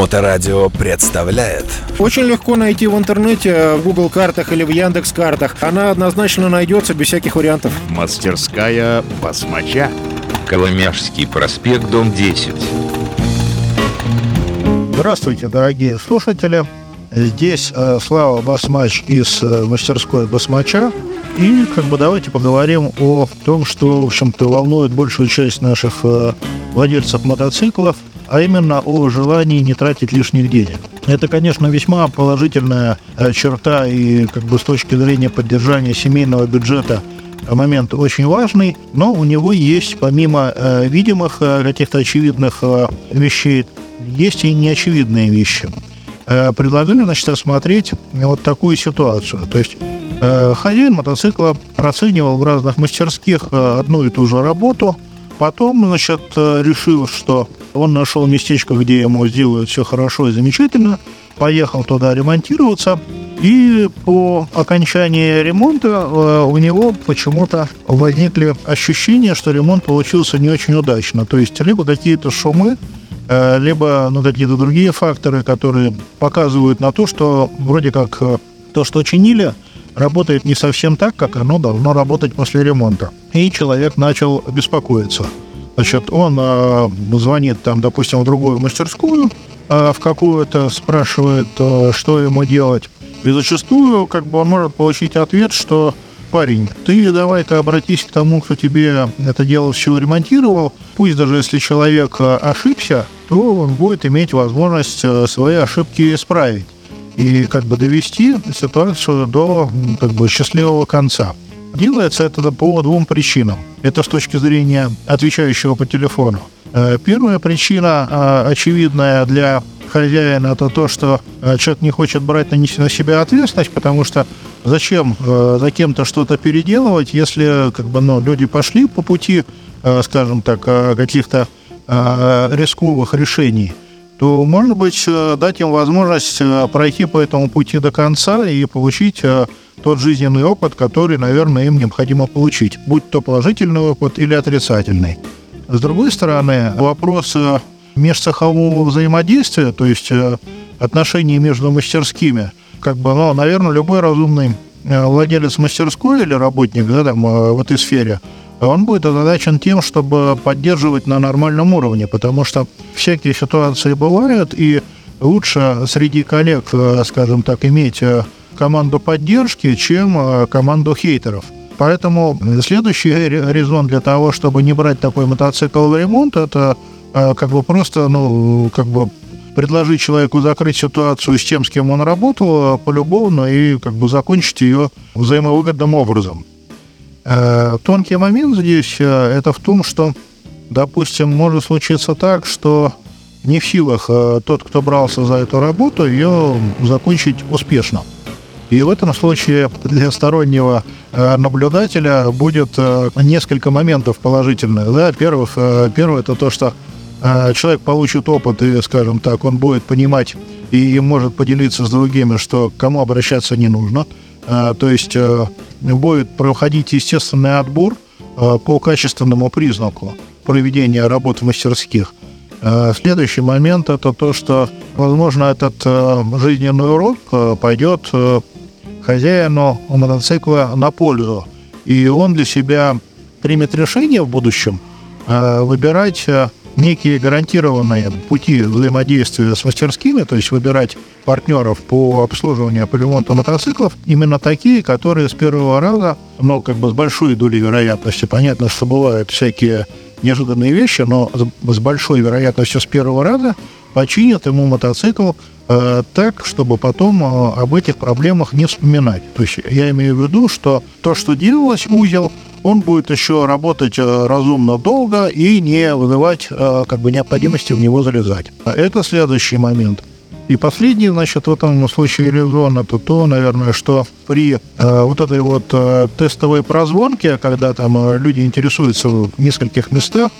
Моторадио представляет Очень легко найти в интернете, в Google картах или в Яндекс картах. Она однозначно найдется без всяких вариантов. Мастерская басмача. Коломяжский проспект, дом 10. Здравствуйте, дорогие слушатели. Здесь э, Слава Басмач из э, мастерской Басмача. И как бы давайте поговорим о том, что, в общем-то, волнует большую часть наших э, владельцев мотоциклов, а именно о желании не тратить лишних денег. Это, конечно, весьма положительная э, черта и как бы с точки зрения поддержания семейного бюджета момент очень важный, но у него есть, помимо э, видимых э, каких-то очевидных э, вещей, есть и неочевидные вещи. Э, предлагали, значит, рассмотреть вот такую ситуацию. То есть э, хозяин мотоцикла проценивал в разных мастерских э, одну и ту же работу, потом, значит, э, решил, что он нашел местечко, где ему сделают все хорошо и замечательно, поехал туда ремонтироваться, и по окончании ремонта э, у него почему-то возникли ощущения, что ремонт получился не очень удачно. То есть либо какие-то шумы, э, либо ну, какие-то другие факторы, которые показывают на то, что вроде как э, то, что чинили, работает не совсем так, как оно должно работать после ремонта. И человек начал беспокоиться. Значит, он э, звонит там, допустим, в другую мастерскую, э, в какую-то, спрашивает, э, что ему делать. И зачастую, как бы, он может получить ответ, что парень, ты давай-ка обратись к тому, кто тебе это дело все ремонтировал. Пусть даже если человек ошибся, то он будет иметь возможность свои ошибки исправить и как бы довести ситуацию до как бы счастливого конца. Делается это по двум причинам. Это с точки зрения отвечающего по телефону. Э, Первая причина, э, очевидная для хозяина, это то, что э, человек не хочет брать на себя ответственность, потому что зачем за кем-то что-то переделывать, если как бы, ну, люди пошли по пути, скажем так, каких-то рисковых решений, то, может быть, дать им возможность пройти по этому пути до конца и получить тот жизненный опыт, который, наверное, им необходимо получить, будь то положительный опыт или отрицательный. С другой стороны, вопрос э, межцехового взаимодействия, то есть э, отношений между мастерскими, как бы, ну, наверное, любой разумный э, владелец мастерской или работник да, там, в этой сфере, он будет озадачен тем, чтобы поддерживать на нормальном уровне, потому что всякие ситуации бывают, и лучше среди коллег, скажем так, иметь команду поддержки, чем э, команду хейтеров. Поэтому следующий ре- резон для того, чтобы не брать такой мотоцикл в ремонт, это э, как бы просто, ну, как бы предложить человеку закрыть ситуацию с тем, с кем он работал, э, полюбовно и как бы закончить ее взаимовыгодным образом. Тонкий момент здесь это в том, что, допустим, может случиться так, что не в силах тот, кто брался за эту работу, ее закончить успешно. И в этом случае для стороннего э, наблюдателя будет э, несколько моментов положительных. Да? Первых, э, первое это то, что человек получит опыт и, скажем так, он будет понимать и может поделиться с другими, что кому обращаться не нужно. То есть будет проходить естественный отбор по качественному признаку проведения работ в мастерских. Следующий момент это то, что, возможно, этот жизненный урок пойдет хозяину мотоцикла на пользу. И он для себя примет решение в будущем э, выбирать э, некие гарантированные пути взаимодействия с мастерскими, то есть выбирать партнеров по обслуживанию, по ремонту мотоциклов, именно такие, которые с первого раза, ну, как бы с большой долей вероятности, понятно, что бывают всякие неожиданные вещи, но с большой вероятностью с первого раза починят ему мотоцикл э, так, чтобы потом э, об этих проблемах не вспоминать. То есть я имею в виду, что то, что делалось узел, он будет еще работать э, разумно долго и не вызывать э, как бы необходимости в него залезать. А Это следующий момент. И последний, значит, в этом случае резон это то, наверное, что при э, вот этой вот э, тестовой прозвонке, когда там э, люди интересуются в нескольких местах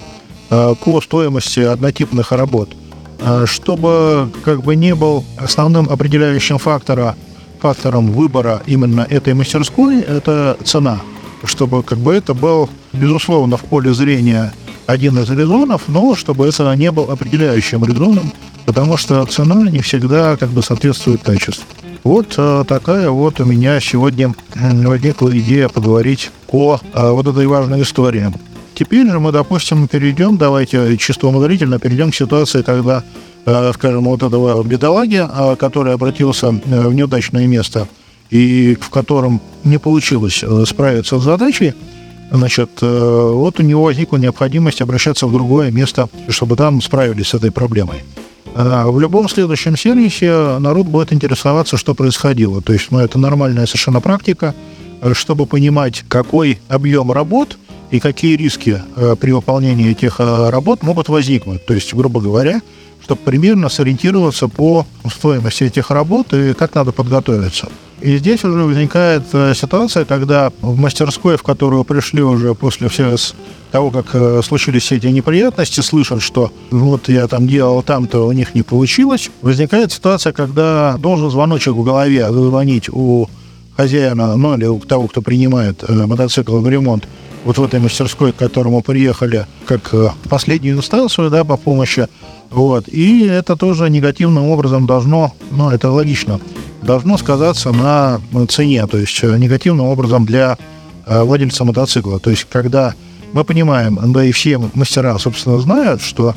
э, по стоимости однотипных работ, чтобы как бы не был основным определяющим фактора, фактором выбора именно этой мастерской, это цена. Чтобы как бы это был, безусловно, в поле зрения один из резонов, но чтобы это не был определяющим резоном, потому что цена не всегда как бы соответствует качеству. Вот э, такая вот у меня сегодня возникла идея поговорить о э, вот этой важной истории. Теперь же мы, допустим, перейдем, давайте чисто умозрительно перейдем к ситуации, когда, э, скажем, вот этого бедолаги, э, который обратился э, в неудачное место и в котором не получилось справиться с задачей, значит, вот у него возникла необходимость обращаться в другое место, чтобы там справились с этой проблемой. В любом следующем сервисе народ будет интересоваться, что происходило. То есть, ну, это нормальная совершенно практика, чтобы понимать, какой объем работ и какие риски э, при выполнении этих э, работ могут возникнуть. То есть, грубо говоря, чтобы примерно сориентироваться по стоимости этих работ и как надо подготовиться. И здесь уже возникает э, ситуация, когда в мастерской, в которую пришли уже после того, как случились все эти неприятности, слышат, что вот я там делал там-то, у них не получилось. Возникает ситуация, когда должен звоночек в голове звонить у хозяина, ну или у того, кто принимает мотоцикл в ремонт, вот в этой мастерской, к которому приехали, как э, последнюю инстанцию, да, по помощи. Вот. И это тоже негативным образом должно, ну, это логично, должно сказаться на цене, то есть э, негативным образом для э, владельца мотоцикла. То есть когда мы понимаем, да и все мастера, собственно, знают, что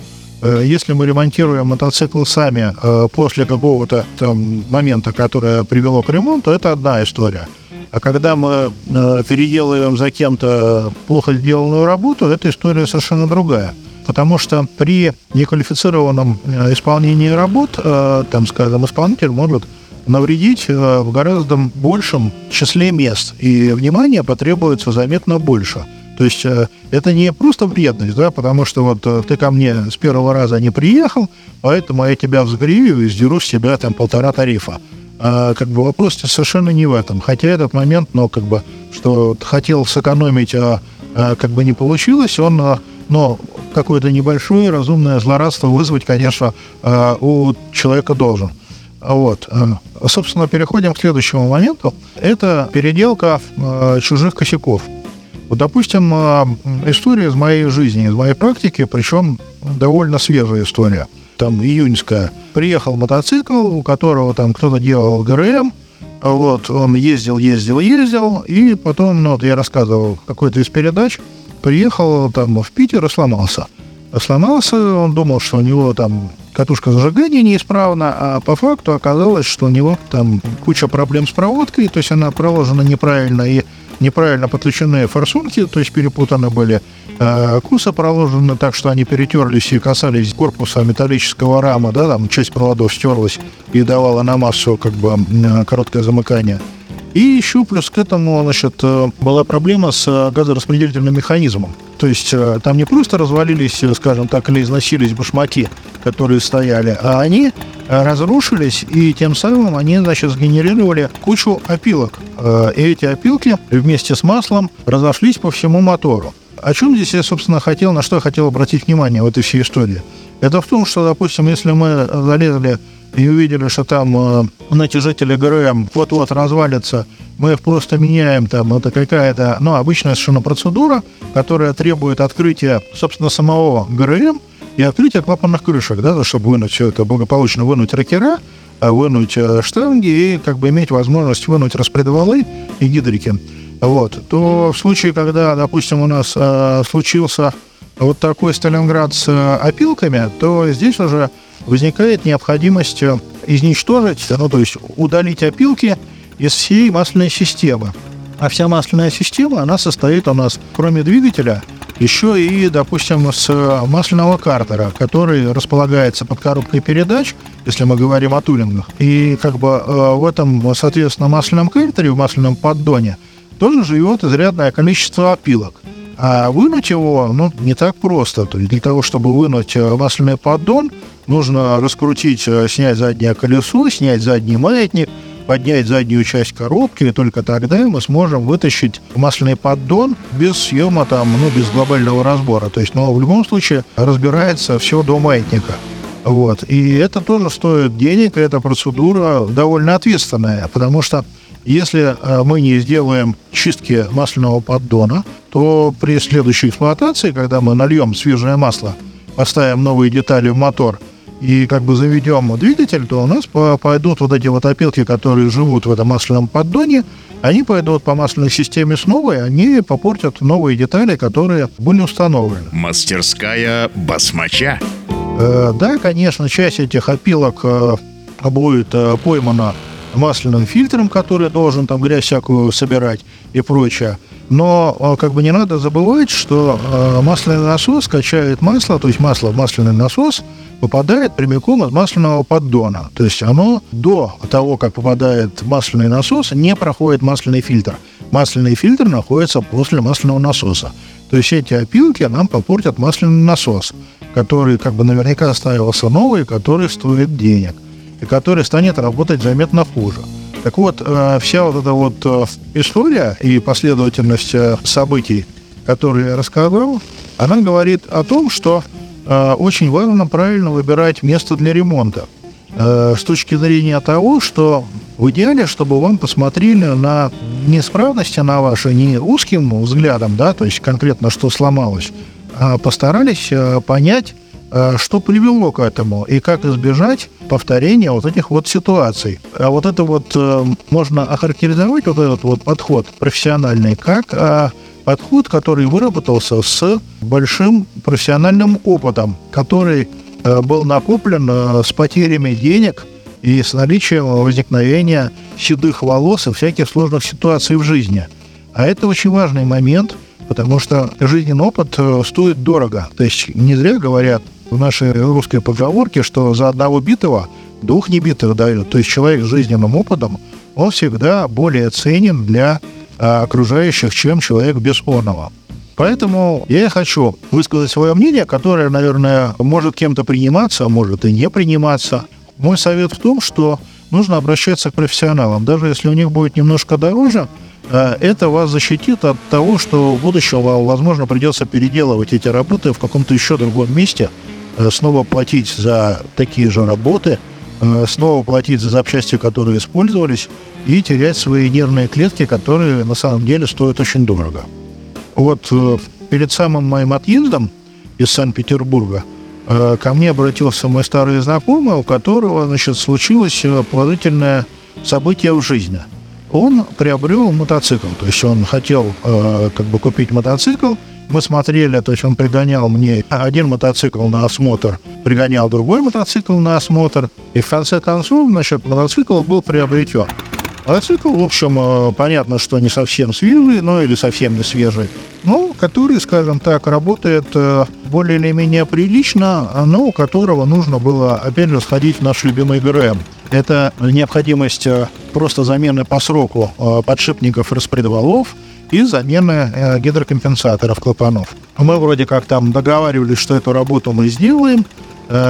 если мы ремонтируем мотоцикл сами после какого-то момента, которое привело к ремонту, это одна история. А когда мы э, переделываем за кем-то плохо сделанную работу, эта история совершенно другая. Потому что при неквалифицированном э, исполнении работ, э, там, скажем, исполнитель может навредить в гораздо большем числе мест, и внимания потребуется заметно больше. То есть это не просто вредность, да, потому что вот ты ко мне с первого раза не приехал, поэтому я тебя взгрею и сдеру с тебя там полтора тарифа. А, как бы вопрос совершенно не в этом. Хотя этот момент, но как бы, что хотел сэкономить, а, а как бы не получилось, он, а, но какое-то небольшое разумное злорадство вызвать, конечно, а, у человека должен. Вот. а, Собственно, переходим к следующему моменту. Это переделка а, чужих косяков. Вот, допустим, а, история из моей жизни, из моей практики, причем довольно свежая история. Там июньская. Приехал мотоцикл, у которого там кто-то делал ГРМ, вот, он ездил, ездил, ездил, и потом, ну, вот я рассказывал какой-то из передач, приехал там в Питер и сломался. Сломался, он думал, что у него там катушка зажигания неисправна, а по факту оказалось, что у него там куча проблем с проводкой, то есть она проложена неправильно и неправильно подключены форсунки, то есть перепутаны были. Э, Кусы проложены так, что они перетерлись и касались корпуса металлического рама, да, там часть проводов стерлась и давала на массу как бы короткое замыкание. И еще плюс к этому, значит, э, была проблема с э, газораспределительным механизмом. То есть э, там не просто развалились, скажем так, или износились башмаки, которые стояли, а они разрушились, и тем самым они, значит, сгенерировали кучу опилок. И эти опилки вместе с маслом разошлись по всему мотору. О чем здесь я, собственно, хотел, на что я хотел обратить внимание в этой всей истории? Это в том, что, допустим, если мы залезли и увидели, что там э, натяжители ГРМ вот-вот развалится, мы их просто меняем, там, это какая-то, ну, обычная совершенно процедура, которая требует открытия, собственно, самого ГРМ и открытия клапанных крышек, да, чтобы вынуть все это благополучно, вынуть ракера, а вынуть э, штанги и как бы иметь возможность вынуть распредвалы и гидрики. Вот, то в случае, когда, допустим, у нас э, случился вот такой Сталинград с э, опилками, то здесь уже возникает необходимость э, изничтожить, ну, то есть удалить опилки из всей масляной системы. А вся масляная система, она состоит у нас, кроме двигателя, еще и, допустим, с э, масляного картера, который располагается под коробкой передач, если мы говорим о тулингах. И как бы э, в этом, соответственно, масляном картере, в масляном поддоне, тоже живет изрядное количество опилок. А вынуть его, ну, не так просто. То есть для того, чтобы вынуть э, масляный поддон, нужно раскрутить, э, снять заднее колесо, снять задний маятник, поднять заднюю часть коробки, и только тогда мы сможем вытащить масляный поддон без съема там, ну, без глобального разбора. То есть, но в любом случае разбирается все до маятника. Вот. И это тоже стоит денег, и эта процедура довольно ответственная, потому что Если э, мы не сделаем чистки масляного поддона, то при следующей эксплуатации, когда мы нальем свежее масло, поставим новые детали в мотор и как бы заведем двигатель, то у нас по- пойдут вот эти вот опилки, которые живут в этом масляном поддоне, они пойдут по масляной системе снова, и они попортят новые детали, которые были установлены. Мастерская басмача. Э, Да, конечно, часть этих опилок э, будет э, поймана масляным фильтром, который должен там грязь всякую собирать и прочее. Но э, как бы не надо забывать, что э, масляный насос качает масло, то есть масло в масляный насос попадает прямиком из масляного поддона. То есть оно до того, как попадает в масляный насос, не проходит масляный фильтр. Масляный фильтр находится после масляного насоса. То есть эти опилки нам попортят масляный насос, который как бы наверняка ставился новый, который стоит денег и который станет работать заметно хуже. Так вот, э, вся вот эта вот э, история и последовательность э, событий, которые я рассказал, она говорит о том, что очень важно правильно выбирать место для ремонта. С точки зрения того, что в идеале, чтобы вам посмотрели на неисправности на ваши не узким взглядом, да, то есть конкретно что сломалось, а постарались понять, что привело к этому и как избежать повторения вот этих вот ситуаций. А вот это вот э, можно охарактеризовать вот этот вот подход профессиональный как э, подход, который выработался с большим профессиональным опытом, который э, был накоплен э, с потерями денег и с наличием возникновения седых волос и всяких сложных ситуаций в жизни. А это очень важный момент, потому что жизненный опыт э, стоит дорого. То есть не зря говорят в нашей русской поговорке, что за одного битого двух небитых дают. То есть человек с жизненным опытом, он всегда более ценен для а, окружающих, чем человек без. Поэтому я хочу высказать свое мнение, которое, наверное, может кем-то приниматься, а может и не приниматься. Мой совет в том, что нужно обращаться к профессионалам. Даже если у них будет немножко дороже, э, это вас защитит от того, что в будущем вам, возможно, придется переделывать эти работы в каком-то еще другом месте, снова платить за такие же работы, э, снова платить за запчасти, которые использовались, и терять свои нервные клетки, которые на самом деле стоят очень дорого. Вот э, перед самым моим отъездом из Санкт-Петербурга э, ко мне обратился мой старый знакомый, у которого, значит, случилось э, положительное событие в жизни. Он приобрел мотоцикл, то есть он хотел э, как бы купить мотоцикл. Мы смотрели, то есть он пригонял мне один мотоцикл на осмотр, пригонял другой мотоцикл на осмотр, и в конце концов, значит, мотоцикл был приобретен. Мотоцикл, в общем, э, понятно, что не совсем свежий, ну или совсем не свежий, но который, скажем так, работает э, более или менее прилично, но у которого нужно было, опять же, сходить в наш любимый ГРМ. Это необходимость э, просто замены по сроку подшипников распредвалов и замены гидрокомпенсаторов клапанов. Мы вроде как там договаривались, что эту работу мы сделаем.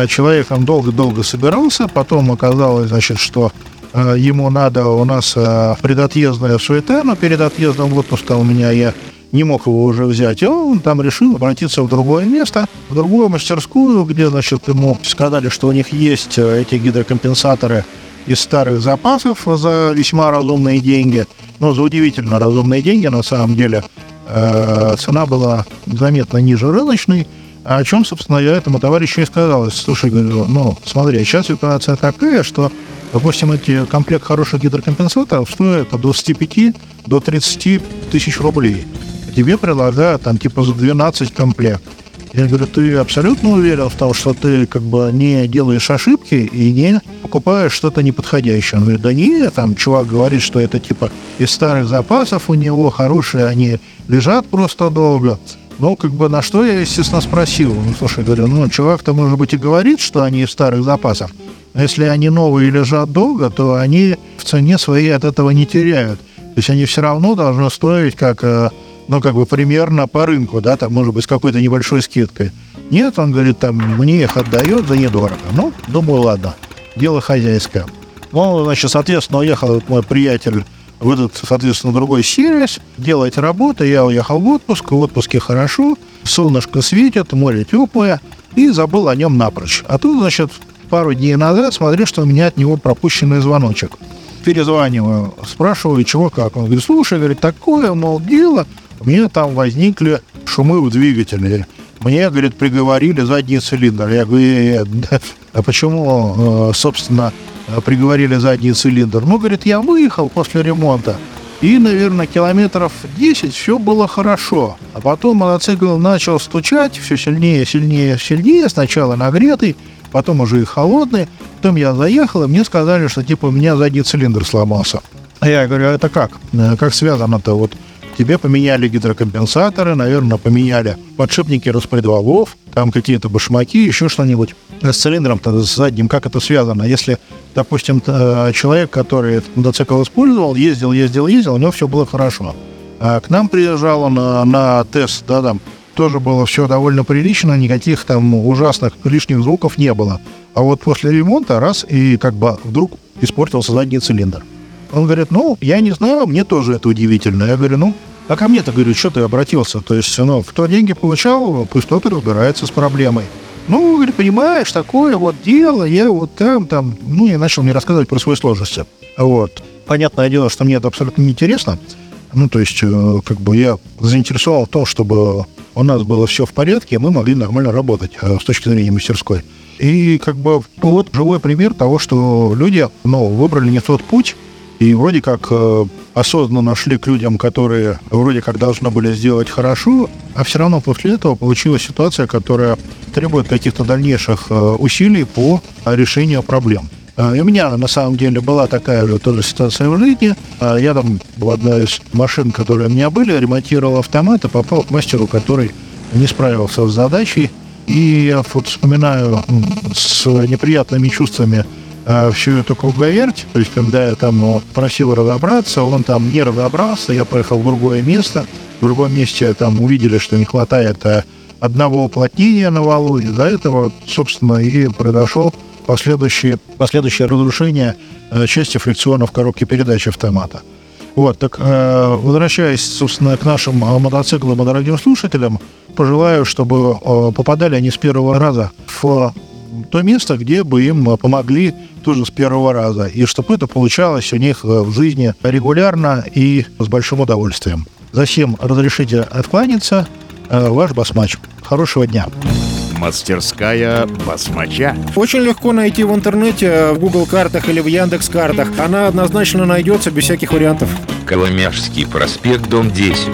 Человек там долго-долго собирался, потом оказалось, значит, что ему надо у нас э, предотъездная суета, но перед отъездом в отпуск у меня я не мог его уже взять. И он там решил обратиться в другое место, в другую мастерскую, где, значит, ему сказали, что у них есть э, эти гидрокомпенсаторы из старых запасов за весьма разумные деньги. Ну, за удивительно разумные деньги, на самом деле. Э, цена была заметно ниже рыночной. О чем, собственно, я этому товарищу и сказал. Слушай, говорю, ну, смотри, сейчас ситуация такая, что, допустим, эти комплект хороших гидрокомпенсаторов стоит от 25 до 30 тысяч рублей. Тебе предлагают там типа за 12 комплект. Я говорю, ты абсолютно уверен в том, что ты как бы не делаешь ошибки и не покупаешь что-то неподходящее? Он говорит, да нет, там чувак говорит, что это типа из старых запасов у него хорошие, они лежат просто долго. Ну, как бы на что я, естественно, спросил. Ну, слушай, говорю, ну, чувак-то, может быть, и говорит, что они из старых запасов. Но если они новые лежат долго, то они в цене своей от этого не теряют. То есть они все равно должны стоить как, э, ну, как бы примерно по рынку, да, там, может быть, с какой-то небольшой скидкой. Нет, он говорит, там, мне их отдает за недорого. Ну, думаю, ладно, дело хозяйское. Ну, значит, соответственно, уехал вот мой приятель в этот, соответственно, другой сервис, делать работу. Я уехал в отпуск, в отпуске хорошо, солнышко светит, море теплое, и забыл о нем напрочь. А тут, значит, пару дней назад смотрю, что у меня от него пропущенный звоночек. перезваниваю, спрашиваю, чего как. Он говорит, слушай, говорит, такое, мол, дело, у меня там возникли шумы в двигателе. Мне, говорит, приговорили задний цилиндр. Я говорю, «Э, да, а почему, э, собственно, э, приговорили задний цилиндр? Ну, говорит, я выехал после ремонта, и, наверное, километров 10 все было хорошо. А потом мотоцикл начал стучать все сильнее, сильнее, сильнее. Сначала нагретый, потом уже и холодный. Потом я заехал, и мне сказали, что типа у меня задний цилиндр сломался. А я говорю, а это как? Э, Как связано-то? Вот тебе поменяли гидрокомпенсаторы, наверное, поменяли подшипники распредвалов, там какие-то башмаки, еще что-нибудь. С цилиндром-то с задним, как это связано? Если, допустим, э, человек, который этот мотоцикл использовал, ездил, ездил, ездил, у него все было хорошо. А к нам приезжал на, на тест, да, там тоже было все довольно прилично, никаких там ужасных лишних звуков не было. А вот после ремонта раз и как бы вдруг испортился задний цилиндр. Он говорит, ну, я не знаю, мне тоже это удивительно. Я говорю, ну, а ко мне-то, говорю, что ты обратился? То есть, ну, кто деньги получал, пусть тот и разбирается с проблемой. Ну, говорит, понимаешь, такое вот дело, я вот там, там, ну, и начал мне рассказывать про свои сложности. Вот. Понятное дело, что мне это абсолютно неинтересно. Ну, то есть, э, как бы я заинтересован в том, чтобы у нас было все в порядке, и мы могли нормально работать э, с точки зрения мастерской. И как бы вот живой пример того, что люди, ну, выбрали не тот путь, и вроде как э, осознанно шли к людям, которые вроде как должны были сделать хорошо, а все равно после этого получилась ситуация, которая требует каких-то дальнейших э, усилий по решению проблем. Э, И у меня на самом деле была такая же тоже ситуация в жизни. Я там в одной из машин, которые у меня были, ремонтировал автомат и попал к мастеру, который не справился с задачей. И я вот вспоминаю с неприятными чувствами э, всю эту круговерть. То есть, когда я там ну, просил разобраться, он там не разобрался, я поехал в другое место. В другом месте там увидели, что не хватает э, одного уплотнения на валу. Из-за этого, собственно, и произошло последующее, последующее разрушение э, части фрикциона в коробке передач автомата. Вот, так э, возвращаясь, собственно, к нашим э, мотоциклам и дорогим слушателям, пожелаю, чтобы э, попадали они с первого раза в то место, где бы им э, помогли тоже с первого раза, и чтобы это получалось у них э, в жизни регулярно и с большим удовольствием. Затем разрешите откланяться. Э, Ваш Басмач. Хорошего дня. Мастерская басмача. Очень легко найти в интернете, в Google картах или в Яндекс картах. Она однозначно найдется без всяких вариантов. Коломяжский проспект, дом 10.